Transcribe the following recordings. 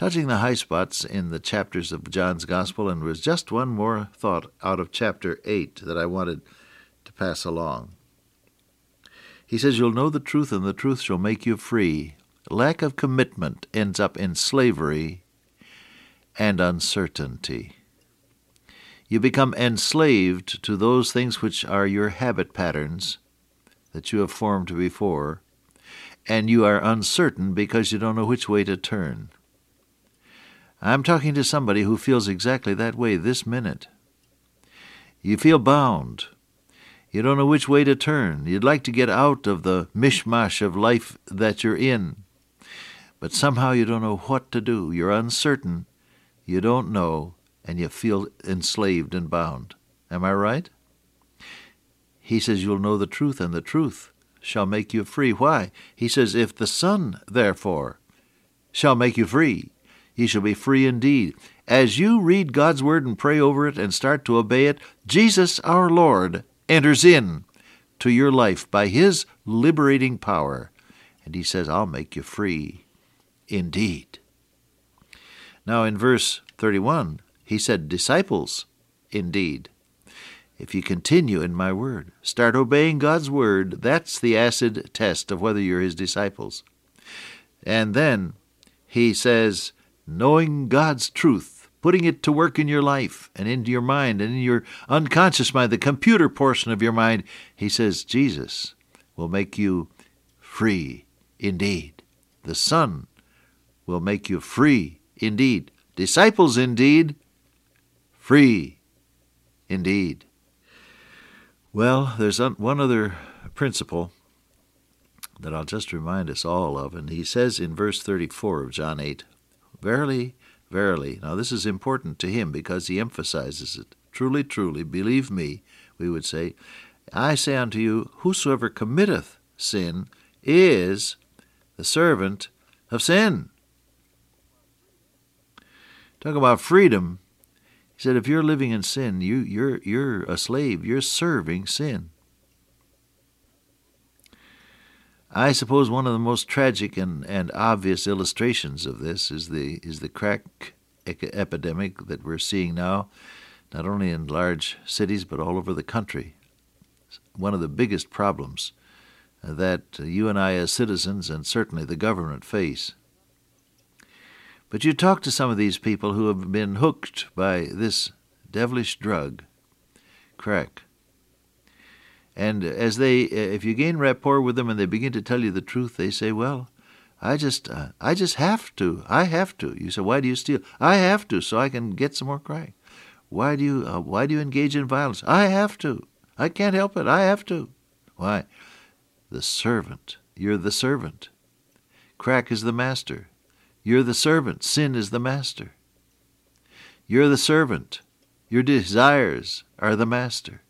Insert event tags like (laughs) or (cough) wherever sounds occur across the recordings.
Touching the high spots in the chapters of John's Gospel, and there was just one more thought out of chapter 8 that I wanted to pass along. He says, You'll know the truth, and the truth shall make you free. Lack of commitment ends up in slavery and uncertainty. You become enslaved to those things which are your habit patterns that you have formed before, and you are uncertain because you don't know which way to turn. I'm talking to somebody who feels exactly that way this minute. You feel bound. You don't know which way to turn. You'd like to get out of the mishmash of life that you're in. But somehow you don't know what to do. You're uncertain. You don't know, and you feel enslaved and bound. Am I right? He says, You'll know the truth, and the truth shall make you free. Why? He says, If the Son, therefore, shall make you free, he shall be free indeed. As you read God's Word and pray over it and start to obey it, Jesus our Lord enters in to your life by His liberating power. And He says, I'll make you free indeed. Now, in verse 31, He said, Disciples indeed. If you continue in my word, start obeying God's word, that's the acid test of whether you're His disciples. And then He says, knowing God's truth, putting it to work in your life and into your mind and in your unconscious mind, the computer portion of your mind, he says, Jesus will make you free indeed. The Son will make you free indeed. Disciples indeed, free indeed. Well, there's one other principle that I'll just remind us all of, and he says in verse 34 of John 8, Verily, verily. Now, this is important to him because he emphasizes it. Truly, truly, believe me, we would say, I say unto you, whosoever committeth sin is the servant of sin. Talk about freedom. He said, if you're living in sin, you, you're, you're a slave. You're serving sin. I suppose one of the most tragic and, and obvious illustrations of this is the is the crack epidemic that we're seeing now, not only in large cities but all over the country. One of the biggest problems uh, that you and I, as citizens, and certainly the government, face. But you talk to some of these people who have been hooked by this devilish drug, crack and as they, if you gain rapport with them and they begin to tell you the truth, they say, "Well, I just, uh, I just have to. I have to." You say, "Why do you steal?" I have to, so I can get some more crack. Why do you, uh, why do you engage in violence? I have to. I can't help it. I have to. Why? The servant. You're the servant. Crack is the master. You're the servant. Sin is the master. You're the servant. Your desires are the master.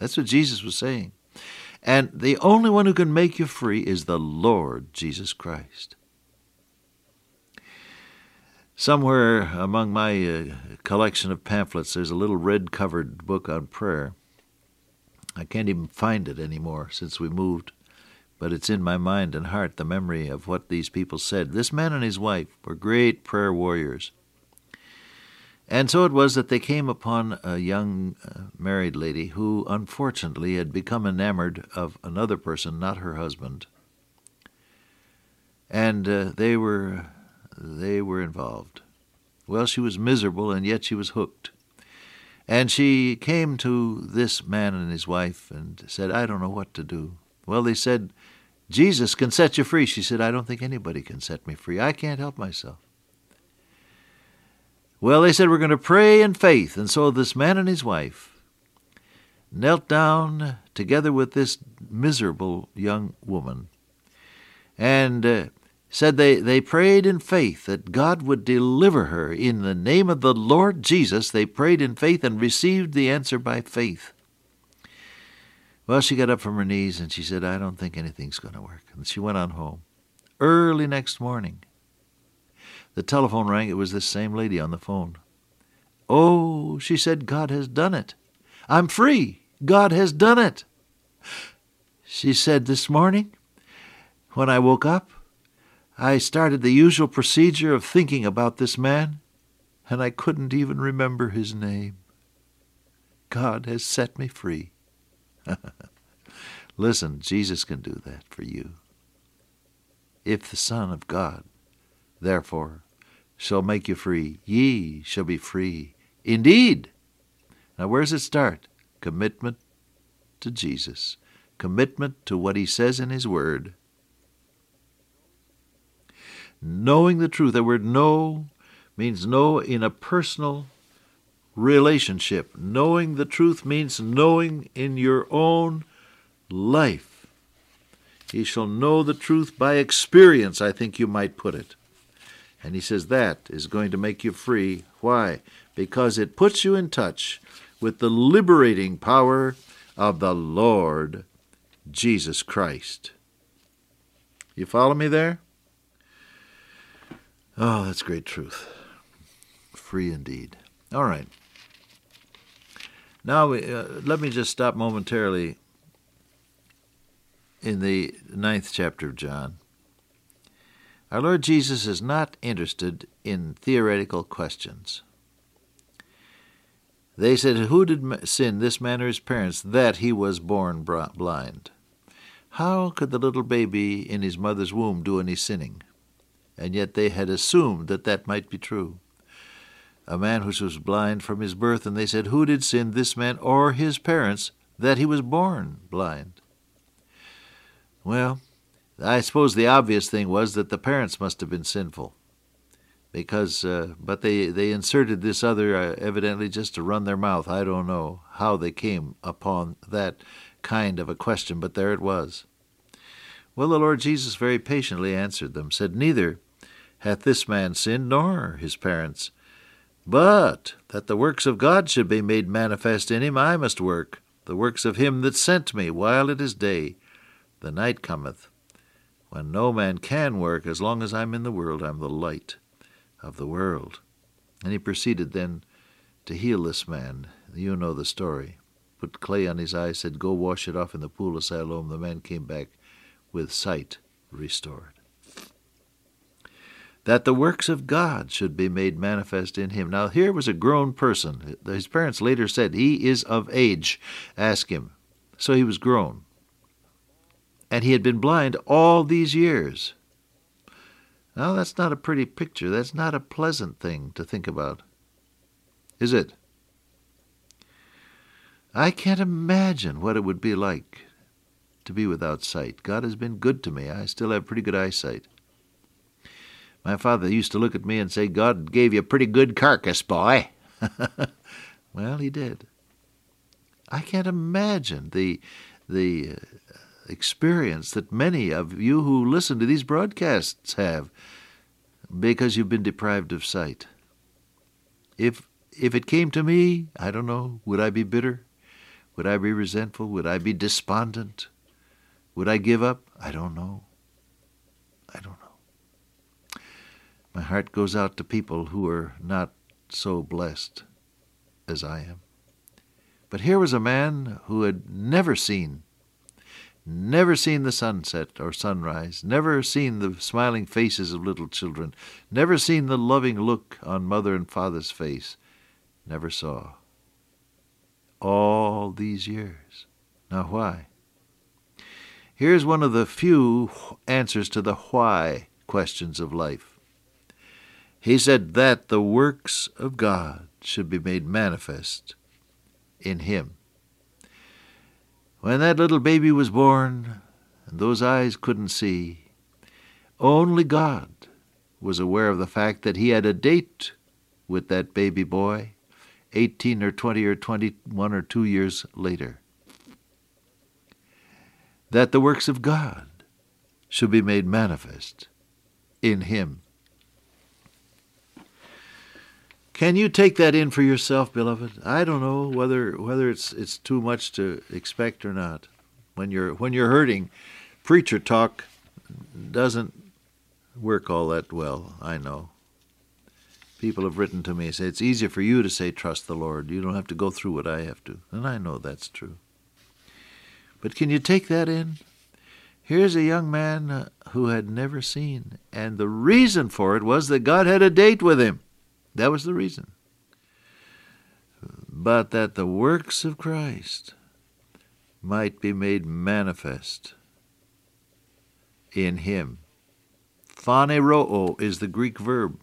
That's what Jesus was saying. And the only one who can make you free is the Lord Jesus Christ. Somewhere among my uh, collection of pamphlets, there's a little red covered book on prayer. I can't even find it anymore since we moved, but it's in my mind and heart the memory of what these people said. This man and his wife were great prayer warriors. And so it was that they came upon a young uh, married lady who, unfortunately, had become enamored of another person, not her husband. And uh, they were they were involved. Well, she was miserable, and yet she was hooked. And she came to this man and his wife and said, I don't know what to do. Well, they said, Jesus can set you free. She said, I don't think anybody can set me free. I can't help myself. Well, they said, We're going to pray in faith. And so this man and his wife knelt down together with this miserable young woman and uh, said they, they prayed in faith that God would deliver her in the name of the Lord Jesus. They prayed in faith and received the answer by faith. Well, she got up from her knees and she said, I don't think anything's going to work. And she went on home. Early next morning, the telephone rang. It was this same lady on the phone. Oh, she said, God has done it. I'm free. God has done it. She said, This morning, when I woke up, I started the usual procedure of thinking about this man, and I couldn't even remember his name. God has set me free. (laughs) Listen, Jesus can do that for you. If the Son of God, therefore, shall make you free, ye shall be free indeed. Now, where does it start? Commitment to Jesus, commitment to what He says in His Word. Knowing the truth. That word know means know in a personal relationship. Knowing the truth means knowing in your own life. He shall know the truth by experience, I think you might put it. And he says that is going to make you free. Why? Because it puts you in touch with the liberating power of the Lord Jesus Christ. You follow me there? Oh, that's great truth. Free indeed. All right. Now, uh, let me just stop momentarily in the ninth chapter of John. Our Lord Jesus is not interested in theoretical questions. They said, Who did sin, this man or his parents, that he was born blind? How could the little baby in his mother's womb do any sinning? And yet they had assumed that that might be true a man who was blind from his birth, and they said, Who did sin, this man or his parents, that he was born blind? Well, I suppose the obvious thing was that the parents must have been sinful. Because, uh, but they, they inserted this other uh, evidently just to run their mouth. I don't know how they came upon that kind of a question, but there it was. Well, the Lord Jesus very patiently answered them, said, Neither hath this man sinned, nor his parents, but that the works of God should be made manifest in him, I must work, the works of him that sent me, while it is day. The night cometh, when no man can work. As long as I'm in the world, I'm the light of the world. And he proceeded then to heal this man. You know the story. Put clay on his eyes, said, Go wash it off in the pool of Siloam. The man came back with sight restored that the works of God should be made manifest in him. Now, here was a grown person. His parents later said, He is of age. Ask him. So he was grown. And he had been blind all these years. Now, that's not a pretty picture. That's not a pleasant thing to think about. Is it? I can't imagine what it would be like to be without sight. God has been good to me. I still have pretty good eyesight. My father used to look at me and say, God gave you a pretty good carcass, boy. (laughs) well, he did. I can't imagine the, the uh, experience that many of you who listen to these broadcasts have because you've been deprived of sight. If, if it came to me, I don't know, would I be bitter? Would I be resentful? Would I be despondent? Would I give up? I don't know. I don't know. My heart goes out to people who are not so blessed as I am. But here was a man who had never seen, never seen the sunset or sunrise, never seen the smiling faces of little children, never seen the loving look on mother and father's face, never saw. All these years. Now, why? Here's one of the few answers to the why questions of life. He said that the works of God should be made manifest in him. When that little baby was born, and those eyes couldn't see, only God was aware of the fact that he had a date with that baby boy 18 or 20 or 21 or 2 years later. That the works of God should be made manifest in him. Can you take that in for yourself, beloved? I don't know whether whether it's it's too much to expect or not. when you're when you're hurting. Preacher talk doesn't work all that well, I know. People have written to me say it's easier for you to say trust the Lord. You don't have to go through what I have to. And I know that's true. But can you take that in? Here's a young man uh, who had never seen, and the reason for it was that God had a date with him. That was the reason. But that the works of Christ might be made manifest in him. Phaneroo is the Greek verb,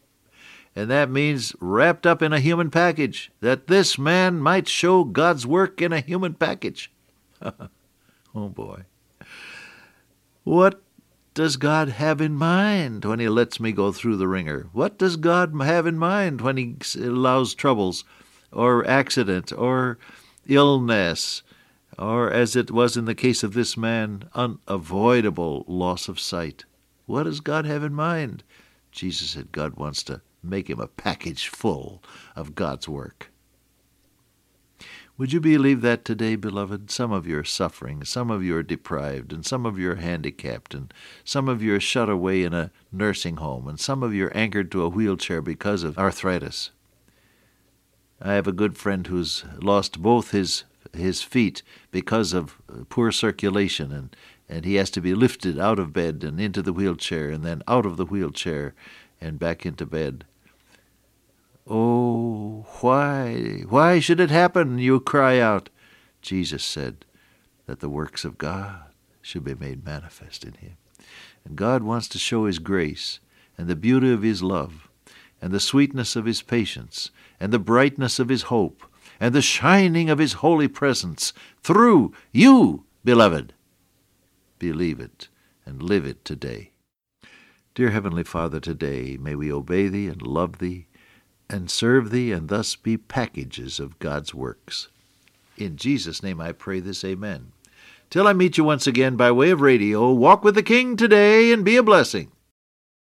and that means wrapped up in a human package, that this man might show God's work in a human package. (laughs) oh boy. What does God have in mind when He lets me go through the wringer? What does God have in mind when He allows troubles or accident or illness or, as it was in the case of this man, unavoidable loss of sight? What does God have in mind? Jesus said God wants to make him a package full of God's work. Would you believe that today, beloved? Some of you are suffering, some of you are deprived, and some of you are handicapped, and some of you are shut away in a nursing home, and some of you are anchored to a wheelchair because of arthritis. I have a good friend who's lost both his his feet because of poor circulation, and, and he has to be lifted out of bed and into the wheelchair, and then out of the wheelchair and back into bed. Oh, why, why should it happen? You cry out. Jesus said that the works of God should be made manifest in him. And God wants to show his grace and the beauty of his love and the sweetness of his patience and the brightness of his hope and the shining of his holy presence through you, beloved. Believe it and live it today. Dear Heavenly Father, today may we obey Thee and love Thee and serve Thee and thus be packages of God's works. In Jesus' name I pray this, Amen. Till I meet you once again by way of radio, walk with the King today and be a blessing.